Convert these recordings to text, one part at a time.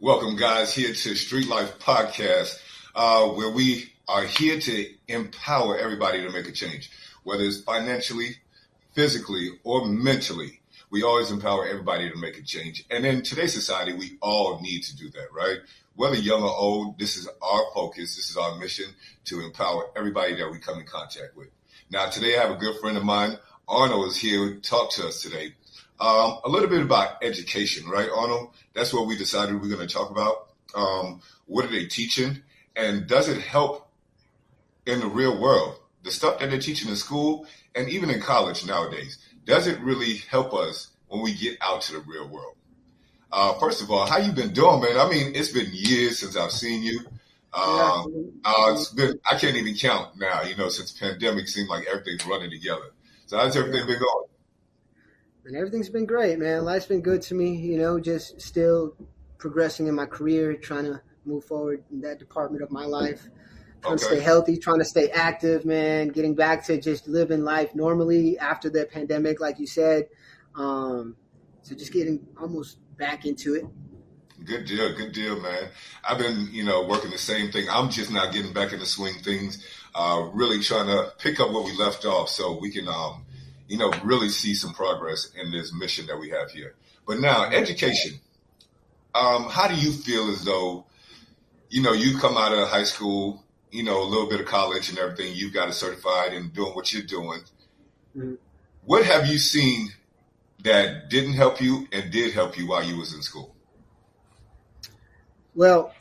Welcome, guys, here to Street Life Podcast, uh, where we are here to empower everybody to make a change, whether it's financially, physically, or mentally. We always empower everybody to make a change. And in today's society, we all need to do that, right? Whether young or old, this is our focus. This is our mission to empower everybody that we come in contact with. Now, today I have a good friend of mine. Arnold is here to talk to us today. Um, a little bit about education, right, Arnold? That's what we decided we are going to talk about. Um, what are they teaching? And does it help in the real world? The stuff that they're teaching in school and even in college nowadays, does it really help us when we get out to the real world? Uh, first of all, how you been doing, man? I mean, it's been years since I've seen you. Um, uh, it's been, I can't even count now, you know, since pandemic seemed like everything's running together. So how's everything been going? And everything's been great, man. Life's been good to me, you know, just still progressing in my career, trying to move forward in that department of my life. Trying okay. to stay healthy, trying to stay active, man, getting back to just living life normally after the pandemic, like you said. Um, so just getting almost back into it. Good deal, good deal, man. I've been, you know, working the same thing. I'm just now getting back in the swing things, uh, really trying to pick up where we left off so we can um, you know, really see some progress in this mission that we have here. But now, education. Um, how do you feel as though, you know, you come out of high school, you know, a little bit of college and everything, You've got it certified and doing what you're doing. Mm-hmm. What have you seen that didn't help you and did help you while you was in school? Well,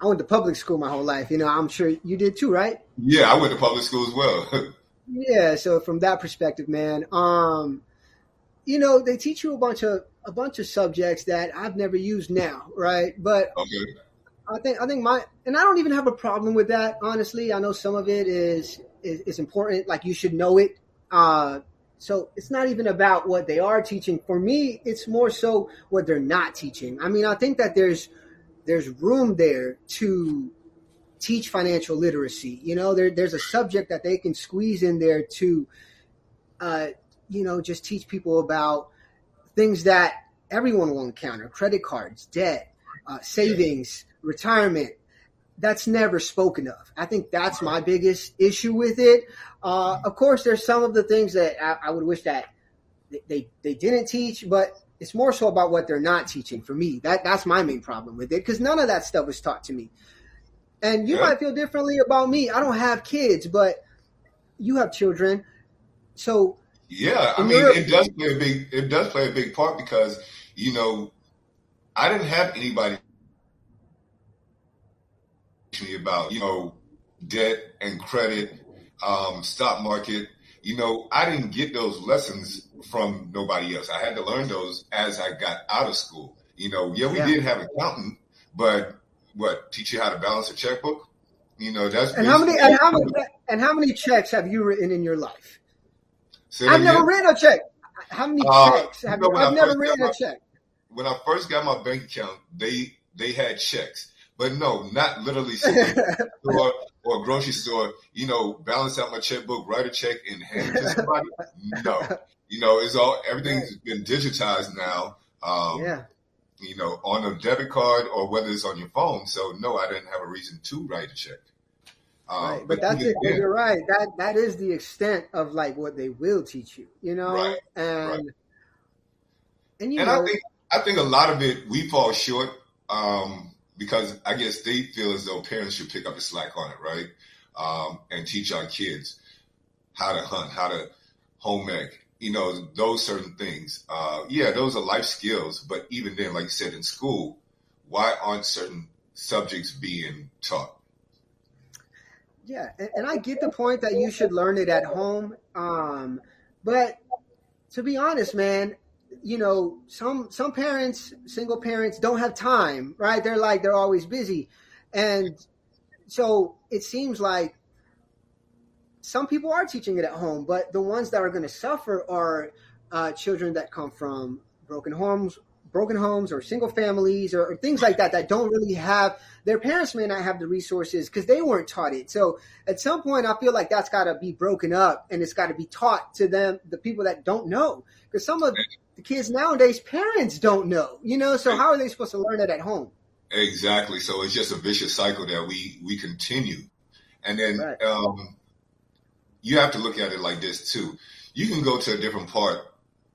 I went to public school my whole life. You know, I'm sure you did too, right? Yeah, I went to public school as well. Yeah, so from that perspective, man, um, you know, they teach you a bunch of a bunch of subjects that I've never used now, right? But okay. I think I think my and I don't even have a problem with that. Honestly, I know some of it is is, is important. Like you should know it. Uh, so it's not even about what they are teaching. For me, it's more so what they're not teaching. I mean, I think that there's there's room there to teach financial literacy. You know, there, there's a subject that they can squeeze in there to, uh, you know, just teach people about things that everyone will encounter: credit cards, debt, uh, savings, retirement. That's never spoken of. I think that's my biggest issue with it. Uh, of course, there's some of the things that I, I would wish that they they didn't teach, but it's more so about what they're not teaching for me. That that's my main problem with it because none of that stuff was taught to me. And you yeah. might feel differently about me. I don't have kids, but you have children. So yeah, I mean, it does play a big it does play a big part because you know I didn't have anybody to me about you know debt and credit, um, stock market. You know, I didn't get those lessons from nobody else. I had to learn those as I got out of school. You know, yeah, we yeah. did have accountant, but what teach you how to balance a checkbook. You know that's and how many and how many and how many checks have you written in your life? I've never written a check. How many uh, checks have you? I've never written my, a check. When I first got my bank account, they they had checks, but no, not literally store or a grocery store. You know, balance out my checkbook, write a check, and hand it to somebody. no, you know, it's all everything's been digitized now. Um, yeah you know, on a debit card or whether it's on your phone. So no, I didn't have a reason to write a check. Um, right. But that's it. You're right. That that is the extent of like what they will teach you. You know, right. and right. and you and know, I think I think a lot of it we fall short um, because I guess they feel as though parents should pick up the slack on it, right? Um, and teach our kids how to hunt, how to home ec, you know, those certain things. Uh, yeah, those are life skills, but even then, like you said, in school, why aren't certain subjects being taught? Yeah, and, and I get the point that you should learn it at home. Um, but to be honest, man, you know, some some parents, single parents, don't have time, right? They're like they're always busy, and so it seems like some people are teaching it at home, but the ones that are going to suffer are uh, children that come from broken homes, broken homes, or single families, or, or, things like that that don't really have their parents may not have the resources because they weren't taught it. So at some point, I feel like that's got to be broken up and it's got to be taught to them, the people that don't know, because some of the kids nowadays, parents don't know, you know. So how are they supposed to learn it at home? Exactly. So it's just a vicious cycle that we we continue, and then right. um, you have to look at it like this too. You can go to a different part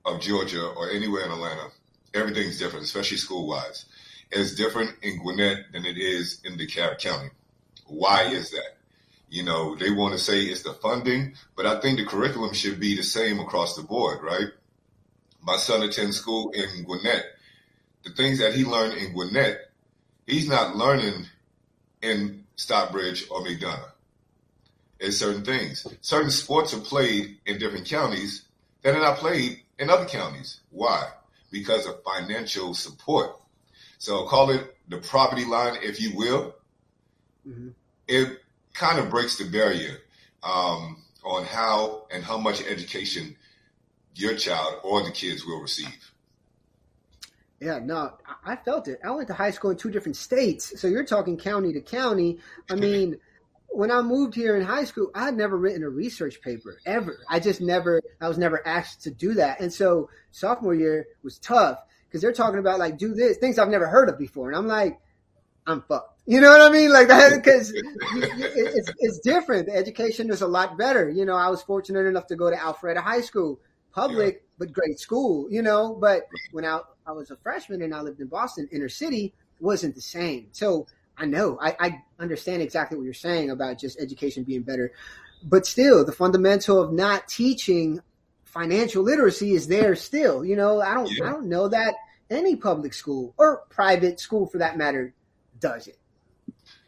of Georgia or anywhere in Atlanta. Everything's different, especially school wise. It's different in Gwinnett than it is in DeKalb County. Why is that? You know, they want to say it's the funding, but I think the curriculum should be the same across the board, right? My son attends school in Gwinnett. The things that he learned in Gwinnett, he's not learning in Stockbridge or McDonough. It's certain things. Certain sports are played in different counties that are not played in other counties. Why? Because of financial support. So call it the property line, if you will. Mm-hmm. It kind of breaks the barrier um, on how and how much education your child or the kids will receive. Yeah, no, I felt it. I went to high school in two different states. So you're talking county to county. I mean, when I moved here in high school, I had never written a research paper ever. I just never, I was never asked to do that. And so sophomore year was tough because they're talking about like, do this, things I've never heard of before. And I'm like, I'm fucked. You know what I mean? Like that, because it's, it's different. The education is a lot better. You know, I was fortunate enough to go to Alpharetta High School, public, yeah. but great school, you know, but when I, I was a freshman and I lived in Boston, inner city wasn't the same. So I know, I, I understand exactly what you're saying about just education being better, but still the fundamental of not teaching financial literacy is there still. You know, I don't, yeah. I don't know that any public school or private school for that matter does it.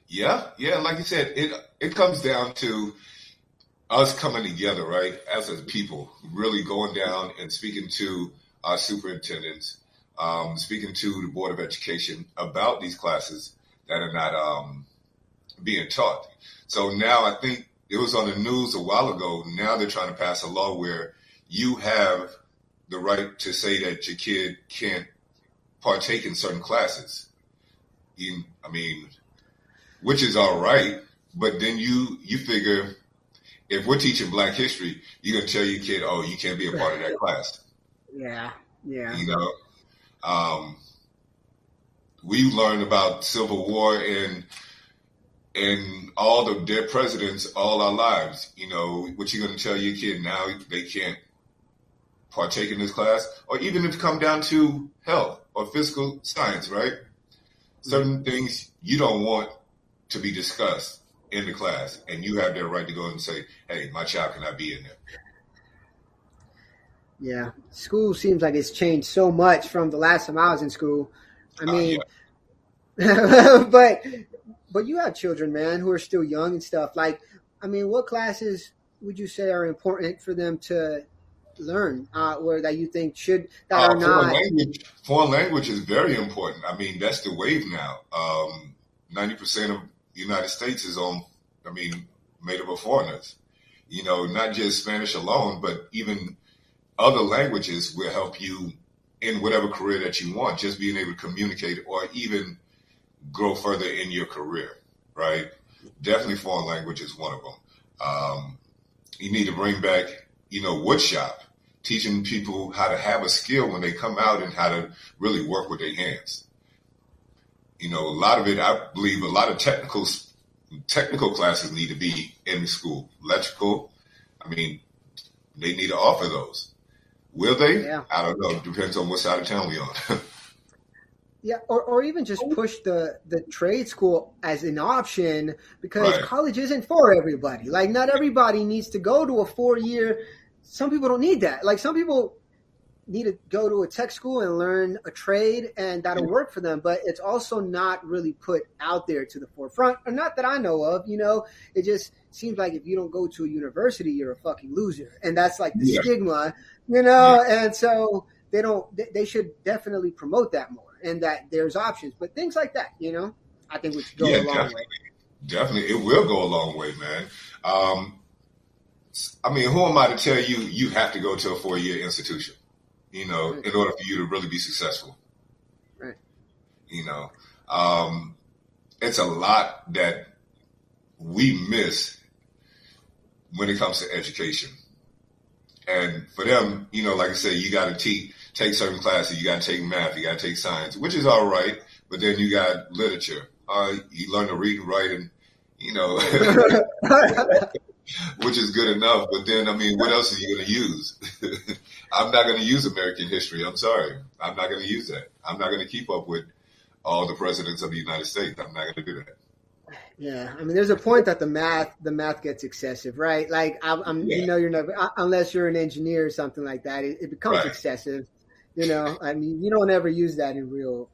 Yeah, yeah. Like you said, it it comes down to us coming together, right, as a people, really going down and speaking to our superintendents, um, speaking to the Board of Education about these classes that are not um, being taught. So now I think it was on the news a while ago. Now they're trying to pass a law where you have the right to say that your kid can't partake in certain classes. You, I mean, which is all right, but then you you figure if we're teaching Black history, you're gonna tell your kid, "Oh, you can't be a part of that class." Yeah, yeah. You know, um, we learned about Civil War and and all the dead presidents all our lives. You know, what you gonna tell your kid now? They can't partake in this class, or even if it come down to health or physical science, right? Certain mm-hmm. things you don't want to be discussed in the class, and you have that right to go and say, "Hey, my child cannot be in there." Yeah, school seems like it's changed so much from the last time I was in school. I uh, mean, uh, yeah. but but you have children, man, who are still young and stuff. Like, I mean, what classes would you say are important for them to learn, uh, or that you think should that uh, are not? Foreign language, foreign language is very important. I mean, that's the wave now. Um, ninety percent of the United States is on, I mean, made up of foreigners. You know, not just Spanish alone, but even other languages will help you in whatever career that you want, just being able to communicate or even grow further in your career, right? Definitely foreign language is one of them. Um, you need to bring back, you know, woodshop, teaching people how to have a skill when they come out and how to really work with their hands you know, a lot of it, I believe a lot of technical technical classes need to be in the school. Electrical, I mean, they need to offer those. Will they? Yeah. I don't know. Depends on what side of town we on. yeah, or, or even just push the, the trade school as an option because right. college isn't for everybody. Like, not everybody needs to go to a four year. Some people don't need that. Like, some people need to go to a tech school and learn a trade and that'll work for them but it's also not really put out there to the forefront or not that i know of you know it just seems like if you don't go to a university you're a fucking loser and that's like the yeah. stigma you know yeah. and so they don't they should definitely promote that more and that there's options but things like that you know i think would go yeah, a long definitely. way definitely it will go a long way man um, I mean, who am I to tell you you have to go to a four year institution? you know, right. in order for you to really be successful. Right. You know, um, it's a lot that we miss when it comes to education. And for them, you know, like I said, you got to te- take certain classes. You got to take math. You got to take science, which is all right. But then you got literature. Uh, you learn to read and write, and you know, which is good enough. But then, I mean, what else are you going to use? I'm not going to use American history. I'm sorry. I'm not going to use that. I'm not going to keep up with all the presidents of the United States. I'm not going to do that. Yeah, I mean, there's a point that the math the math gets excessive, right? Like, I'm, I'm yeah. you know, you're never unless you're an engineer or something like that, it, it becomes right. excessive. You know, I mean, you don't ever use that in real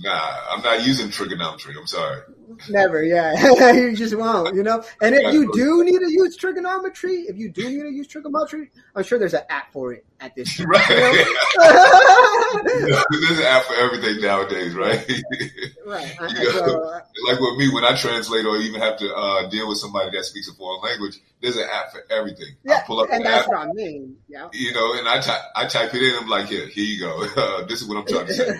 Nah, I'm not using trigonometry. I'm sorry. Never, yeah. you just won't, you know? And if you do need to use trigonometry, if you do need to use trigonometry, I'm sure there's an app for it at this time. Right. You know? there's an app for everything nowadays, right? right. I, you know, like with me, when I translate or even have to uh, deal with somebody that speaks a foreign language, there's an app for everything. Yeah, I pull up and that's app, what I mean. Yeah. You know, and I, ty- I type it in. I'm like, here, here you go. Uh, this is what I'm trying to say.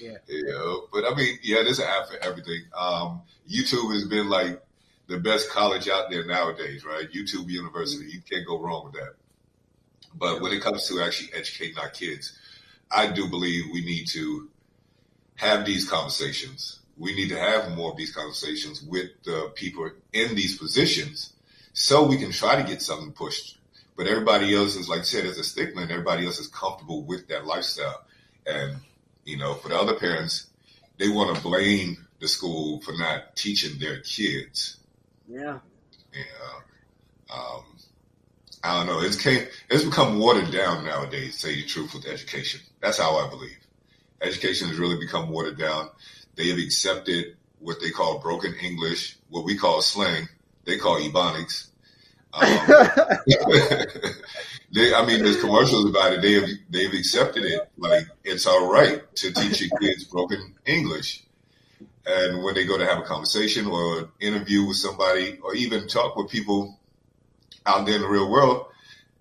Yeah. You know, but I mean, yeah, there's an app for everything. Um, YouTube has been like the best college out there nowadays, right? YouTube University. You can't go wrong with that. But when it comes to actually educating our kids, I do believe we need to have these conversations. We need to have more of these conversations with the people in these positions so we can try to get something pushed. But everybody else is, like I said, there's a stigma and everybody else is comfortable with that lifestyle. And you know, for the other parents, they want to blame the school for not teaching their kids. Yeah. Yeah. Um, I don't know. It's came, it's become watered down nowadays. To you the truth with education, that's how I believe. Education has really become watered down. They have accepted what they call broken English, what we call slang. They call ebonics. Um, They, I mean, there's commercials about it. They have they've accepted it. Like it's all right to teach your kids broken English, and when they go to have a conversation or an interview with somebody, or even talk with people out there in the real world,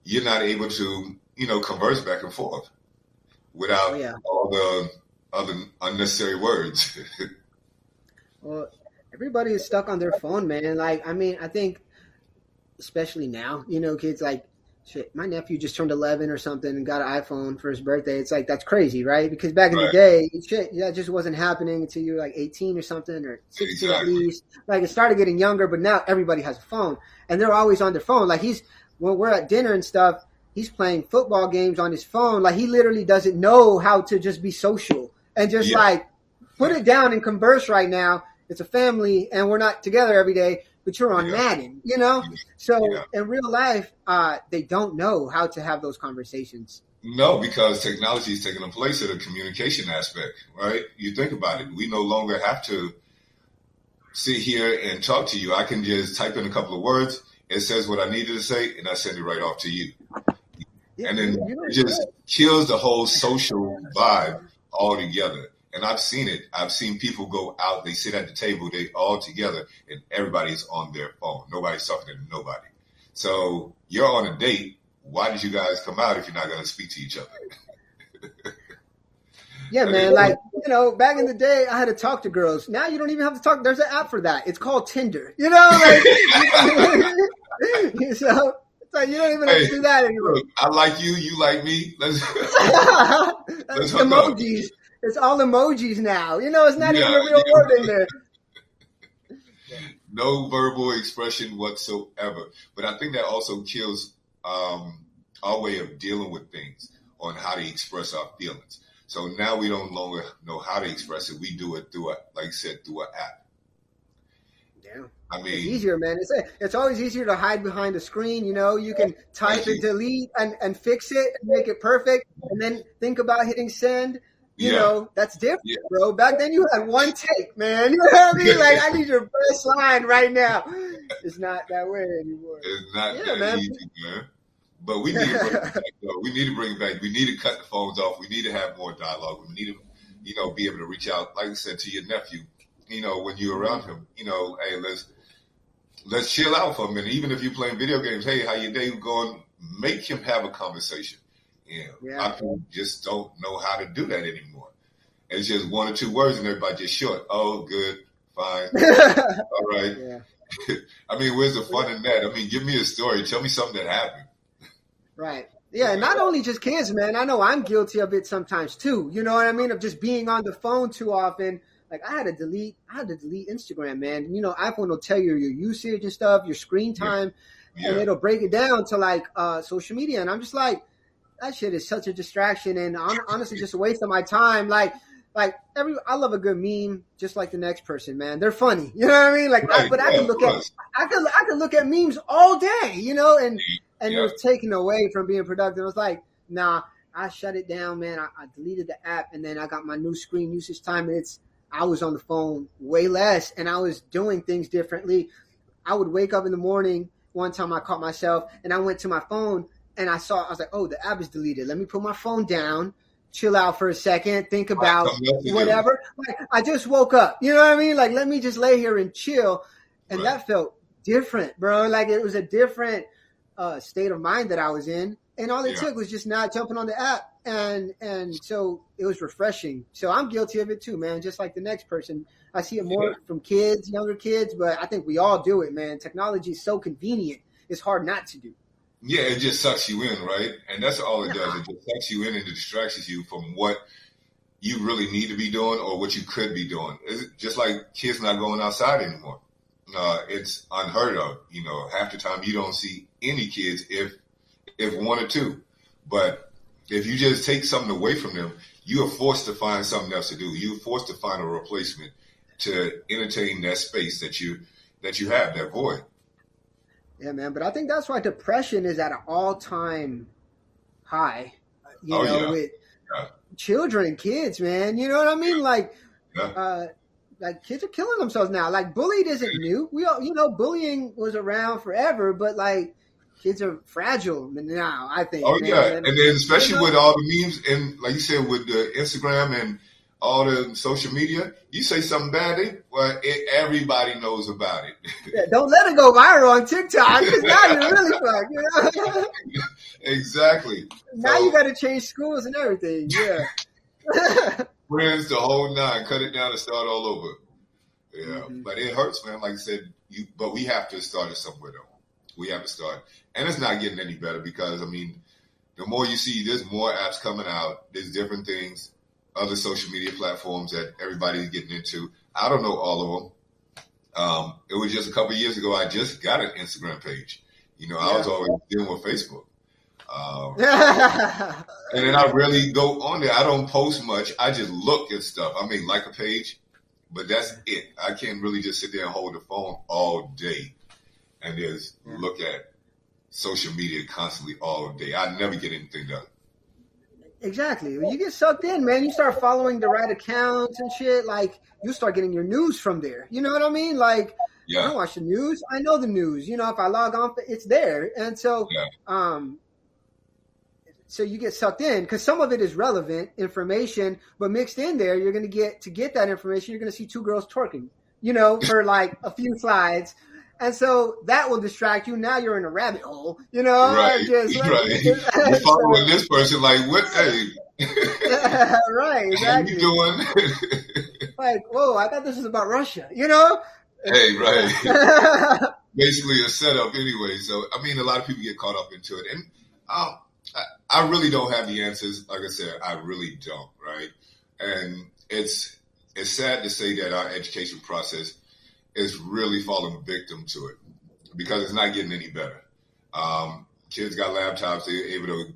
you're not able to, you know, converse back and forth without oh, yeah. all the other unnecessary words. well, everybody is stuck on their phone, man. Like, I mean, I think, especially now, you know, kids like shit, my nephew just turned 11 or something and got an iPhone for his birthday. It's like, that's crazy, right? Because back in right. the day, shit, that just wasn't happening until you were like 18 or something or 16 exactly. at least. Like it started getting younger, but now everybody has a phone and they're always on their phone. Like he's, when we're at dinner and stuff, he's playing football games on his phone. Like he literally doesn't know how to just be social and just yeah. like put it down and converse right now. It's a family and we're not together every day but you're on yeah. Madden, you know? So yeah. in real life, uh, they don't know how to have those conversations. No, because technology is taking the place of the communication aspect, right? You think about it. We no longer have to sit here and talk to you. I can just type in a couple of words. It says what I needed to say, and I send it right off to you. Yeah, and then it just kills the whole social vibe altogether. And I've seen it. I've seen people go out, they sit at the table, they all together, and everybody's on their phone. Nobody's talking to nobody. So you're on a date. Why did you guys come out if you're not going to speak to each other? yeah, man. Like, you know, back in the day, I had to talk to girls. Now you don't even have to talk. There's an app for that. It's called Tinder. You know, like, so it's like you don't even have to do that anymore. I like you. You like me. Let's, let's emojis. It's all emojis now. You know, it's not yeah, even a real yeah. word in there. no verbal expression whatsoever. But I think that also kills um, our way of dealing with things on how to express our feelings. So now we don't longer know how to express it. We do it through a, like I said, through an app. Yeah. I mean, it's easier, man. It's it's always easier to hide behind a screen. You know, you can type and delete and, and fix it and make it perfect, and then think about hitting send. You yeah. know, that's different, yeah. bro. Back then you had one take, man. You know what I mean? Like, I need your best line right now. It's not that way anymore. It's not yeah, that man. easy, man. But we need to bring it back, though. We need to bring it back. We need to cut the phones off. We need to have more dialogue. We need to, you know, be able to reach out, like I said, to your nephew, you know, when you're around him, you know, hey, let's, let's chill out for a minute. Even if you're playing video games, hey, how your day going? Make him have a conversation. Yeah. yeah. A people just don't know how to do that anymore. And It's just one or two words and everybody just short. Oh, good, fine. All right. Yeah. I mean, where's the fun in that? I mean, give me a story. Tell me something that happened. Right. Yeah, not only just kids, man. I know I'm guilty of it sometimes too. You know what I mean? Of just being on the phone too often. Like I had to delete, I had to delete Instagram, man. You know, iPhone will tell you your usage and stuff, your screen time, yeah. Yeah. and it'll break it down to like uh, social media. And I'm just like, that shit is such a distraction and honestly just a waste of my time. Like, like every, I love a good meme, just like the next person, man. They're funny, you know what I mean? Like, right, I, but I can look at, I could, I could look at memes all day, you know, and and yeah. it was taken away from being productive. It was like, nah, I shut it down, man. I, I, deleted the app, and then I got my new screen usage time. And it's I was on the phone way less, and I was doing things differently. I would wake up in the morning. One time, I caught myself, and I went to my phone, and I saw. I was like, oh, the app is deleted. Let me put my phone down. Chill out for a second, think about whatever. Like, I just woke up. You know what I mean? Like, let me just lay here and chill. And right. that felt different, bro. Like it was a different uh, state of mind that I was in, and all it yeah. took was just not jumping on the app, and and so it was refreshing. So I'm guilty of it too, man. Just like the next person, I see it more yeah. from kids, younger kids, but I think we all do it, man. Technology is so convenient; it's hard not to do. Yeah, it just sucks you in, right? And that's all it does. It just sucks you in and it distracts you from what you really need to be doing or what you could be doing. It's just like kids not going outside anymore uh, it's unheard of. You know, half the time you don't see any kids, if if one or two. But if you just take something away from them, you are forced to find something else to do. You're forced to find a replacement to entertain that space that you that you have, that void. Yeah, man. But I think that's why depression is at an all time high. You oh, know, yeah. with yeah. children, kids, man. You know what I mean? Like, yeah. uh, like kids are killing themselves now. Like bullied isn't new. We all, you know, bullying was around forever, but like kids are fragile now. I think. Oh man. yeah, and, and then especially you know, with all the memes and like you said with the Instagram and all the social media, you say something bad, they, well, it, everybody knows about it. yeah, don't let it go viral on TikTok because now you're really fucked. You know? exactly. Now so, you got to change schools and everything. Yeah friends, the whole nine, cut it down and start all over. Yeah, mm-hmm. but it hurts, man. Like I said, you, but we have to start it somewhere though. We have to start, and it's not getting any better because I mean, the more you see, there's more apps coming out. There's different things, other social media platforms that everybody's getting into. I don't know all of them. Um, it was just a couple years ago. I just got an Instagram page. You know, yeah. I was always dealing with Facebook. Um, and then I really go on there. I don't post much. I just look at stuff. I mean, like a page, but that's it. I can't really just sit there and hold the phone all day and just yeah. look at social media constantly all day. I never get anything done. Exactly. When you get sucked in, man, you start following the right accounts and shit. Like you start getting your news from there. You know what I mean? Like yeah. I don't watch the news. I know the news. You know, if I log on, it's there. And so, yeah. um, so you get sucked in because some of it is relevant information, but mixed in there, you're going to get to get that information. You're going to see two girls twerking, you know, for like a few slides. And so that will distract you. Now you're in a rabbit hole, you know. Right, just, right. You're following this person, like what? Hey, right, exactly. you doing? like, whoa! I thought this was about Russia, you know. Hey, right. Basically a setup, anyway. So I mean, a lot of people get caught up into it, and um, I really don't have the answers. Like I said, I really don't. Right, and it's it's sad to say that our education process is really falling victim to it because it's not getting any better. Um, kids got laptops; they're able to.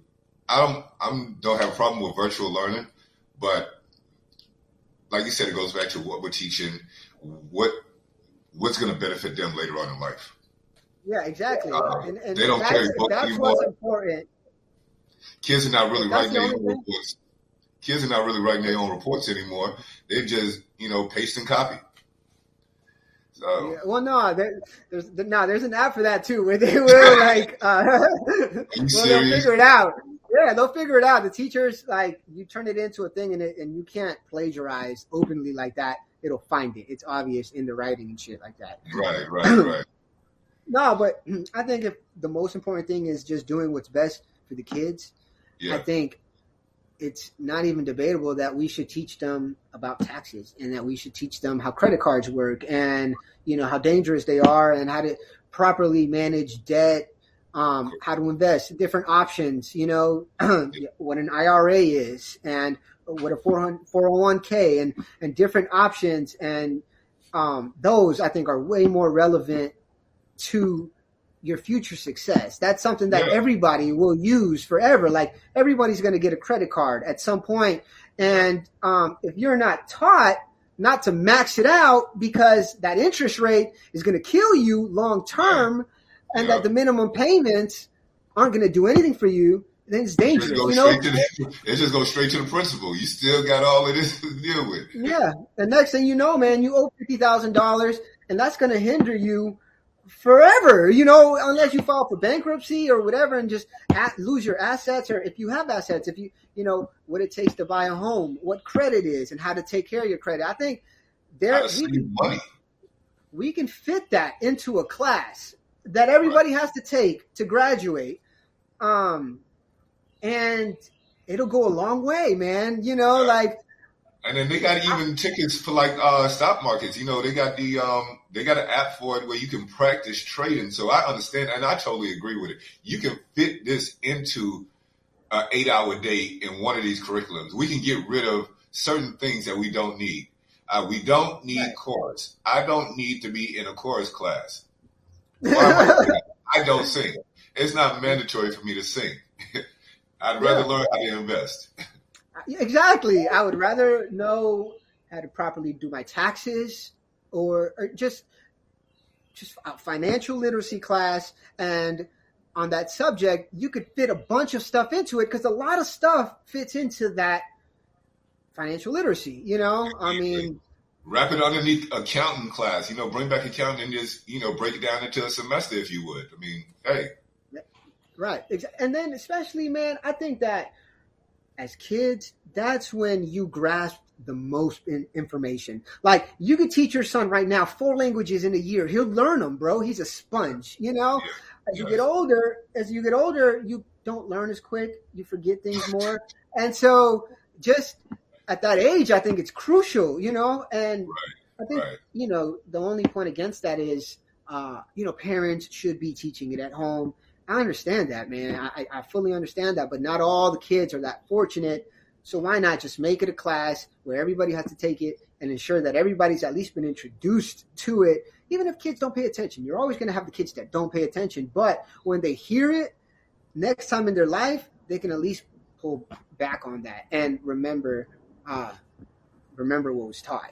I don't. I don't have a problem with virtual learning, but like you said, it goes back to what we're teaching. What what's going to benefit them later on in life? Yeah, exactly. Uh, and, and they don't carry books that's anymore. what's important kids are not really writing their own reports. Kids are not really writing their own reports anymore. They're just, you know, paste and copy. So. Yeah, well, no, there, there's no, there's an app for that too, where they will like, uh, well, they'll figure it out. Yeah, they'll figure it out. The teachers like you turn it into a thing, and it, and you can't plagiarize openly like that. It'll find it. It's obvious in the writing and shit like that. Right, right, right. no, but I think if the most important thing is just doing what's best for the kids, yeah. I think it's not even debatable that we should teach them about taxes and that we should teach them how credit cards work and you know how dangerous they are and how to properly manage debt um, how to invest, different options, you know, what an IRA is and what a 401k and, and different options. And um, those I think are way more relevant to your future success. That's something that yeah. everybody will use forever. Like everybody's going to get a credit card at some point. And um, if you're not taught not to max it out because that interest rate is going to kill you long term, and that the minimum payments aren't going to do anything for you, then it's dangerous. It just, you know? the, it just goes straight to the principal. You still got all of this to deal with. Yeah. The next thing you know, man, you owe fifty thousand dollars, and that's going to hinder you forever. You know, unless you file for bankruptcy or whatever, and just at, lose your assets, or if you have assets, if you you know what it takes to buy a home, what credit is, and how to take care of your credit. I think there we can, we can fit that into a class that everybody has to take to graduate. Um, and it'll go a long way, man. You know, like. And then they got even tickets for like uh, stock markets. You know, they got the um, they got an app for it where you can practice trading. So I understand, and I totally agree with it. You can fit this into an eight hour day in one of these curriculums. We can get rid of certain things that we don't need. Uh, we don't need right. chorus. I don't need to be in a chorus class. I don't sing. It's not mandatory for me to sing. I'd rather yeah. learn how to invest. Exactly. I would rather know how to properly do my taxes or, or just just a financial literacy class and on that subject, you could fit a bunch of stuff into it because a lot of stuff fits into that financial literacy. You know, I mean, wrap it underneath accounting class. You know, bring back accounting and just you know break it down into a semester if you would. I mean, hey, right. And then especially, man, I think that as kids, that's when you grasp the most information. Like you could teach your son right now four languages in a year. He'll learn them, bro. He's a sponge, you know. As you get older, as you get older, you don't learn as quick. You forget things more, and so just at that age, I think it's crucial, you know, and right, I think, right. you know, the only point against that is, uh, you know, parents should be teaching it at home. I understand that, man. I, I fully understand that, but not all the kids are that fortunate. So why not just make it a class where everybody has to take it and ensure that everybody's at least been introduced to it, even if kids don't pay attention. You're always going to have the kids that don't pay attention, but when they hear it next time in their life, they can at least pull back on that and remember uh, remember what was taught.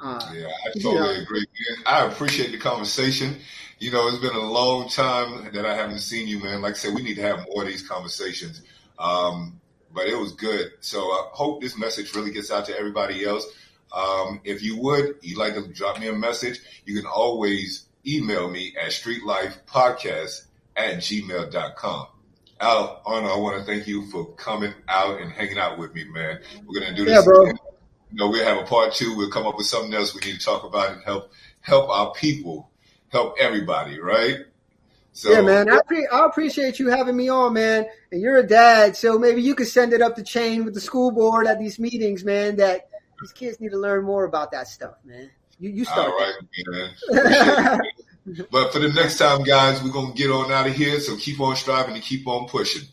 Uh, yeah, I totally know, agree. Man. I appreciate the conversation. You know, it's been a long time that I haven't seen you, man. Like I said, we need to have more of these conversations. Um, but it was good. So I hope this message really gets out to everybody else. Um, if you would, you'd like to drop me a message, you can always email me at streetlifepodcast at gmail.com. Al, Arnold, I want to thank you for coming out and hanging out with me, man. We're gonna do this. Yeah, bro. Again. You know, we'll have a part two. We'll come up with something else we need to talk about and help help our people, help everybody, right? So, yeah, man. I, pre- I appreciate you having me on, man. And you're a dad, so maybe you could send it up the chain with the school board at these meetings, man. That these kids need to learn more about that stuff, man. You you start. All right, man. but for the next time, guys, we're gonna get on out of here. So keep on striving and keep on pushing.